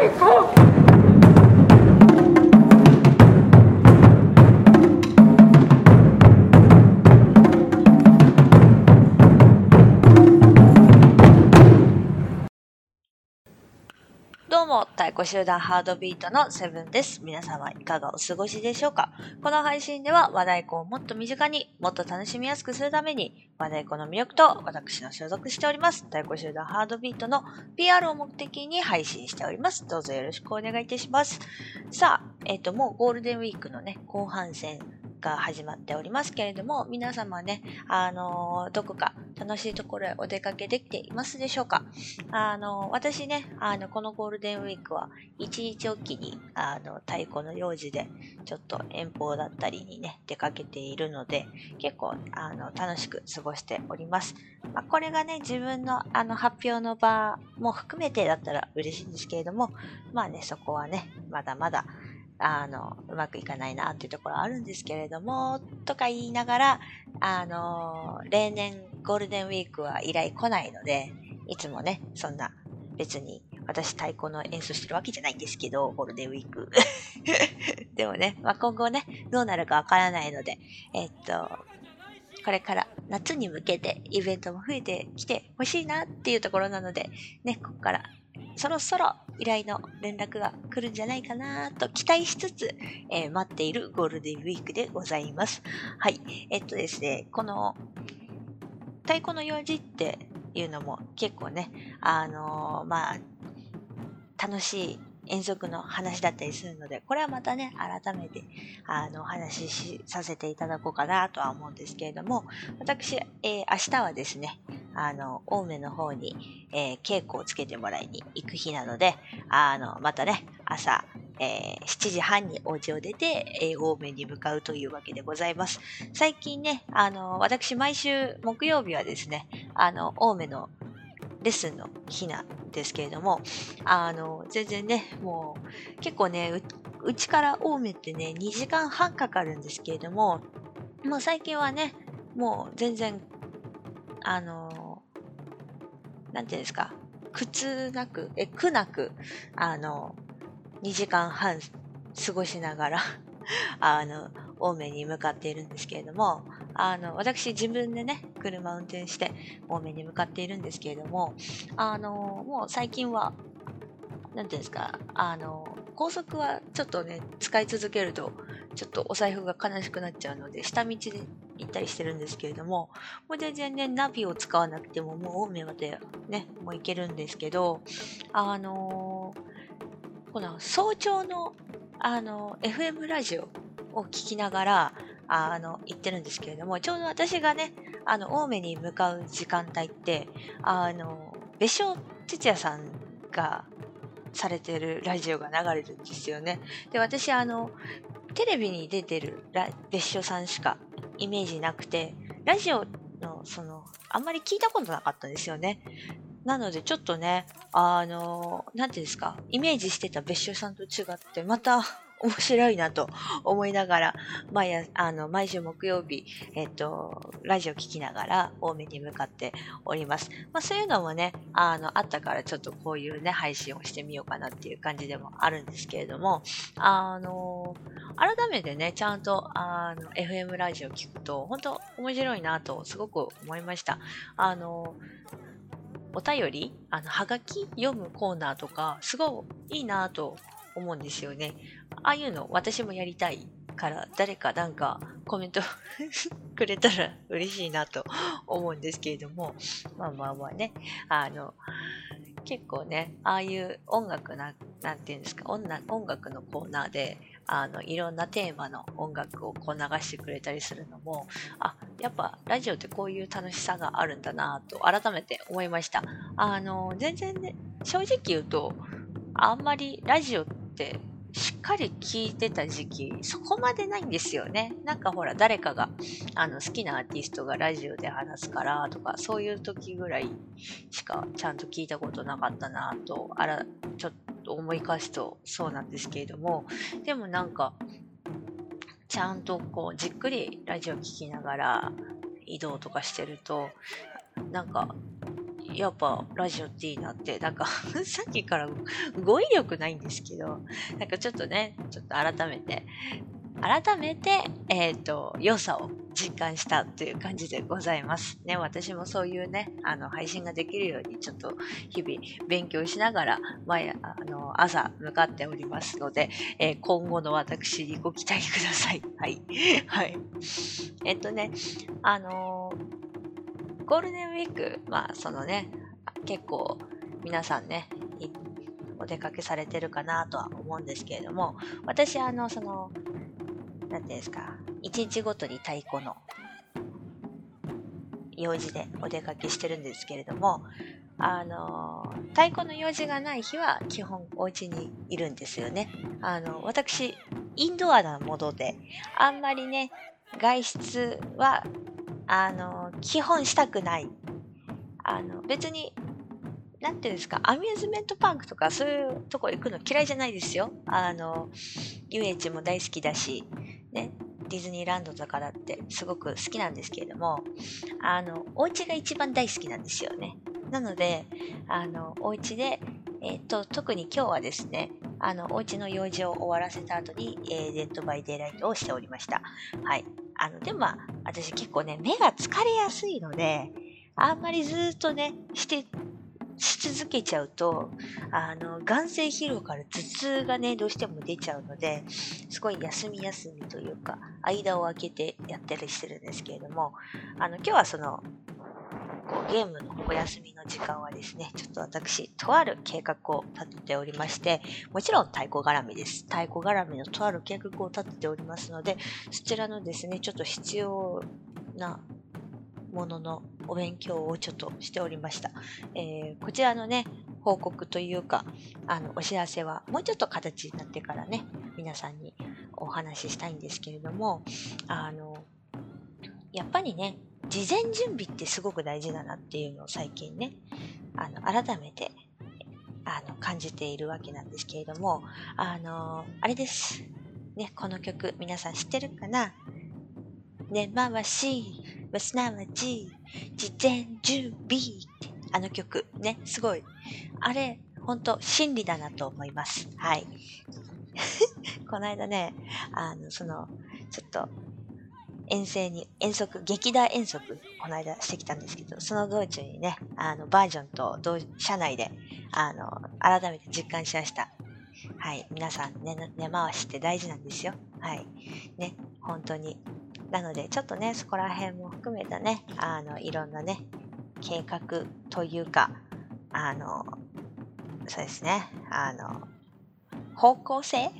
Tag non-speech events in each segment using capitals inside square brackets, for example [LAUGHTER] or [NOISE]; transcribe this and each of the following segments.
誰かどうも、太鼓集団ハードビートのセブンです。皆様いかがお過ごしでしょうか？この配信では和太鼓をもっと身近にもっと楽しみやすくするために和太鼓の魅力と私の所属しております太鼓集団ハードビートの PR を目的に配信しております。どうぞよろしくお願いいたします。さあ、えっ、と、もうゴールデンウィークのね、後半戦が始まっておりますけれども、皆様ね、あのーどこか楽しいところへお出かけできていますでしょうか？あのー私ね、あの、このゴールデンウィークは一日おきに、あの、太鼓の用事で、ちょっと遠方だったりにね、出かけているので、結構、あの、楽しく過ごしております。まあ、これがね、自分の、あの、発表の場も含めてだったら嬉しいんですけれども、まあね、そこはね、まだまだ、あの、うまくいかないなっていうところあるんですけれども、とか言いながら、あの、例年ゴールデンウィークは依頼来ないので、いつもね、そんな別に私太鼓の演奏してるわけじゃないんですけど、ゴールデンウィーク。[LAUGHS] でもね、まあ、今後ね、どうなるかわからないので、えっと、これから夏に向けてイベントも増えてきてほしいなっていうところなので、ね、ここからそろそろ依頼の連絡が来るんじゃないかなと期待しつつ、えー待っているゴールデンウィークでございます。はい。えっとですね、この太鼓の用事っていうのも結構ね、あのーまあ、楽しい遠足の話だったりするので、これはまたね、改めて、あの、お話しさせていただこうかなとは思うんですけれども、私、えー明日はですね、あの、青梅の方に、えー稽古をつけてもらいに行く日なので、あの、またね、朝、えー7時半にお家を出て、えー青梅に向かうというわけでございます。最近ね、あの、私、毎週木曜日はですね、あの、青梅のレッスンの日なんですけれども、あの、全然ね、もう、結構ね、うちから青梅ってね、2時間半かかるんですけれども、もう最近はね、もう全然、あの、なんていうんですか、苦痛なく、え、苦なく、あの、2時間半過ごしながら、[LAUGHS] あの、青梅に向かっているんですけれども、あの、私自分でね、車運転して青梅に向かっているんですけれども、あの、もう最近は、なんていうんですか、あの、高速はちょっとね、使い続けると、ちょっとお財布が悲しくなっちゃうので、下道で行ったりしてるんですけれども、もう全然ね、ナビを使わなくても、もう青梅までね、もう行けるんですけど、あのこの早朝の、あの FM ラジオを聞きながら、あの、行ってるんですけれども、ちょうど私がね、あの、青梅に向かう時間帯って、あの、別所哲也さんがされてるラジオが流れるんですよね。で、私、あの、テレビに出てる別所さんしかイメージなくて、ラジオの、その、あんまり聞いたことなかったんですよね。なので、ちょっとね、あの、なんていうんですか、イメージしてた別所さんと違って、また面白いなと思いながら、毎あの毎週木曜日、えっと、ラジオ聞きながら、青梅に向かっております。まあ、そういうのもね、あの、あったから、ちょっとこういうね、配信をしてみようかなっていう感じでもあるんですけれども、あの、改めてね、ちゃんと、あの、FM ラジオ聞くと、本当面白いなと、すごく思いました。あの、お便り、あの、はがき読むコーナーとか、すごいいいなと思うんですよね。ああいうの私もやりたいから、誰かなんかコメント [LAUGHS] くれたら嬉しいなと思うんですけれども、まあまあまあね、あの、結構ね、ああいう音楽な、なんていうんですか、音音楽のコーナーで、あの、いろんなテーマの音楽をこう流してくれたりするのも、あ、やっぱラジオってこういう楽しさがあるんだなと改めて思いました。あの、全然ね、正直言うと、あんまりラジオってしっかり聞いてた時期、そこまでないんですよね。なんかほら、誰かがあの好きなアーティストがラジオで話すからとか、そういう時ぐらいしかちゃんと聞いたことなかったなと、あら、ちょっと思い返すとそうなんですけれども、でもなんか、ちゃんとこう、じっくりラジオ聞きながら移動とかしてると、なんか、やっぱラジオっていいなって、なんか [LAUGHS] さっきから語彙力ないんですけど、なんかちょっとね、ちょっと改めて、改めて、えっ、ー、と、良さを実感したという感じでございます。ね、私もそういうね、あの、配信ができるように、ちょっと日々勉強しながら、毎、あの、朝向かっておりますので、えー、今後の私にご期待ください。はい。はい。えっとね、あのー、ゴールデンウィーク、まあ、そのね、結構皆さんね、お出かけされてるかなとは思うんですけれども、私、あの、その、なんていうんですか、一日ごとに太鼓の用事でお出かけしてるんですけれども、あの、太鼓の用事がない日は基本お家にいるんですよね。あの、私、インドアなもので、あんまりね、外出は、あの、基本したくない。あの、別に、なんていうんですか、アミューズメントパークとかそういうとこ行くの嫌いじゃないですよ。あの、遊園地も大好きだし、ね、ディズニーランドとかだってすごく好きなんですけれども、あの、お家が一番大好きなんですよね。なので、あの、お家で、えっ、ー、と、特に今日はですね、あの、お家の用事を終わらせた後に、えー、デッドバイデイライトをしておりました。はい。あの、でもまあ、私結構ね、目が疲れやすいので、あんまりずっとね、してし続けちゃうと、あの、眼精疲労から頭痛がね、どうしても出ちゃうので、すごい休み休みというか、間を空けてやったりしてるんですけれども、あの、今日はその、こうゲームのお休みの時間はですね、ちょっと私、とある計画を立てておりまして、もちろん太鼓絡みです。太鼓絡みのとある計画を立てておりますので、そちらのですね、ちょっと必要なもののお勉強をちょっとしておりました。えー、こちらのね、報告というか、あの、お知らせはもうちょっと形になってからね、皆さんにお話ししたいんですけれども、あの、やっぱりね、事前準備ってすごく大事だなっていうのを最近ね、あの、改めて、あの、感じているわけなんですけれども、あの、あれです。ね、この曲、皆さん知ってるかな？根回しすなわち、事前準備ってあの曲ね、すごい。あれ、ほんと真理だなと思います。はい。[LAUGHS] この間ね、あの、その、ちょっと、遠征に、遠足、劇団遠足、この間してきたんですけど、その道中にね、あの、バージョンと同、車内で、あの、改めて実感しました。はい。皆さん、ね、根回しって大事なんですよ。はい。ね、本当に。なので、ちょっとね、そこら辺も含めたね、あの、いろんなね、計画というか、あの、そうですね、あの、方向性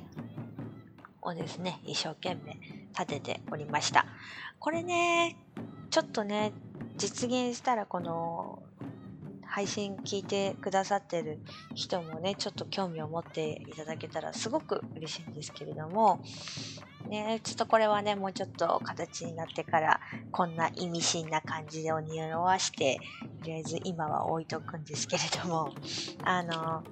をですね、一生懸命立てておりました。これね、ちょっとね、実現したらこの配信聞いてくださってる人もね、ちょっと興味を持っていただけたらすごく嬉しいんですけれども、ね、ちょっとこれはね、もうちょっと形になってから、こんな意味深な感じでを匂わして、とりあえず今は置いとくんですけれども、あの、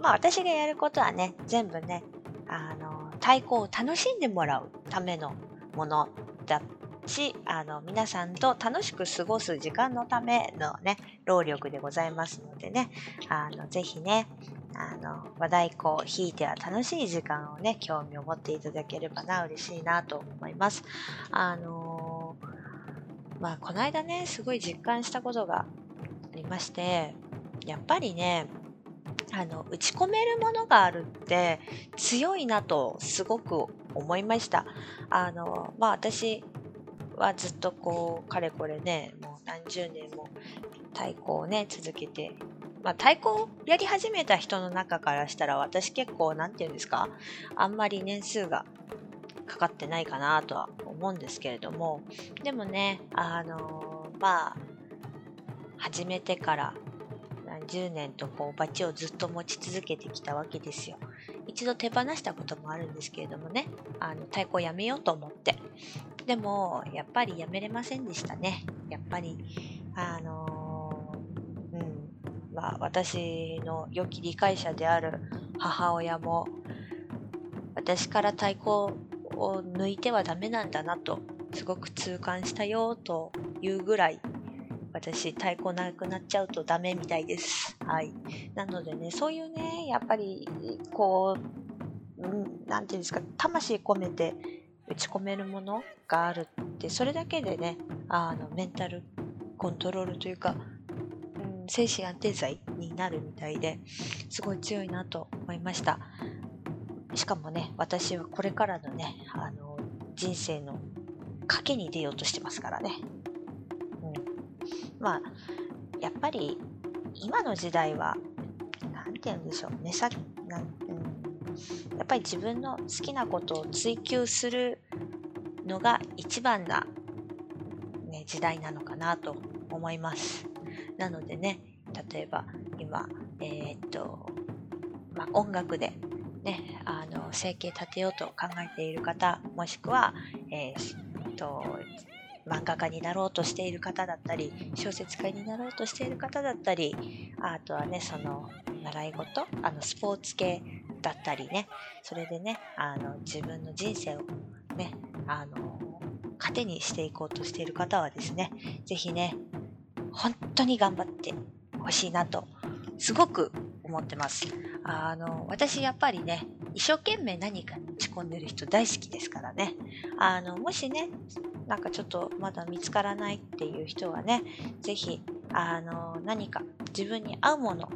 まあ私がやることはね、全部ね、あの、太鼓を楽しんでもらうためのものだし、あの、皆さんと楽しく過ごす時間のためのね、労力でございますのでね、あの、ぜひね、あの、和太鼓を弾いては楽しい時間をね、興味を持っていただければな、嬉しいなと思います。あのまあ、この間ね、すごい実感したことがありまして、やっぱりね、あの、打ち込めるものがあるって強いなとすごく思いました。あの、まあ私、はずっとこう、かれこれね、もう何十年も太鼓をね、続けて、まあ太鼓をやり始めた人の中からしたら私結構、なんて言うんですか、あんまり年数がかかってないかなとは思うんですけれども、でもね、あの、まあ、始めてから何十年とこうバチをずっと持ち続けてきたわけですよ。一度手放したこともあるんですけれどもね、あの太鼓をやめようと思って。でも、やっぱりやめれませんでしたね。やっぱり、あの、うん、まあ、私の良き理解者である母親も、私から太鼓を抜いてはダメなんだなと、すごく痛感したよというぐらい、私、太鼓なくなっちゃうとダメみたいです。はい。なのでね、そういうね、やっぱり、こう、うんなていうんですか、魂込めて打ち込めるものがあるって、それだけでね、あの、メンタルコントロールというか、うん、精神安定剤になるみたいで、すごい強いなと思いました。しかもね、私はこれからのね、あの、人生の賭けに出ようとしてますからね。まあ、やっぱり、今の時代は、なんて言うんでしょう、目先、なん、うん、やっぱり自分の好きなことを追求するのが一番な、ね、時代なのかなと思います。なのでね、例えば今、えーっと、まあ、音楽でね、あの、生計立てようと考えている方、もしくは、えーっと、漫画家になろうとしている方だったり、小説家になろうとしている方だったり、あとはね、その、習い事、あの、スポーツ系だったりね、それでね、あの、自分の人生をね、あの、糧にしていこうとしている方はですね、ぜひね、本当に頑張ってほしいなと、すごく思ってます。あの、私やっぱりね、一生懸命何かに打ち込んでる人大好きですからね。あの、もしね、なんかちょっとまだ見つからないっていう人はね、ぜひ、あの、何か自分に合うもの、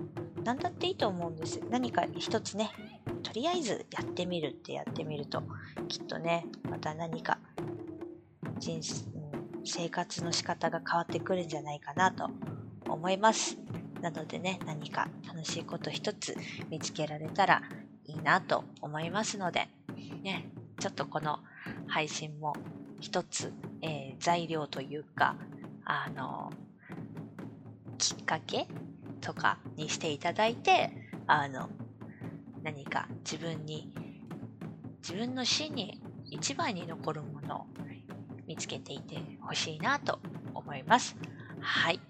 何だっていいと思うんです。何か一つね、とりあえずやってみるってやってみると、きっとね、また何か人生、生活の仕方が変わってくるんじゃないかなと思います。なのでね、何か楽しいこと一つ見つけられたらいいなと思いますので、ね、ちょっとこの配信も一つ、えー材料というか、あの、きっかけとかにしていただいて、あの、何か自分に、自分の死に一番に残るものを見つけていてほしいなと思います。はい。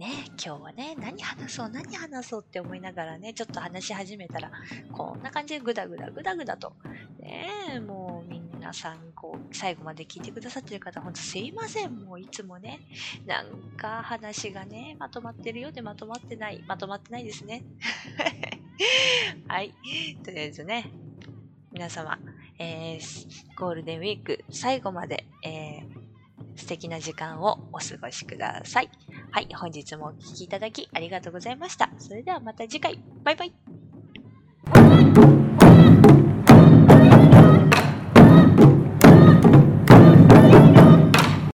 ね、今日はね、何話そう、何話そうって思いながらね、ちょっと話し始めたら、こんな感じでグダグダグダグダと、ね、もう皆さん、こう、最後まで聞いてくださってる方、ほんとすいません、もういつもね、なんか話がね、まとまってるようでまとまってない、まとまってないですね。[LAUGHS] はい。とりあえずね、皆様、えー、ゴールデンウィーク最後まで、えー、素敵な時間をお過ごしください。はい、本日もお聴きいただきありがとうございました。それではまた次回。バイバイ。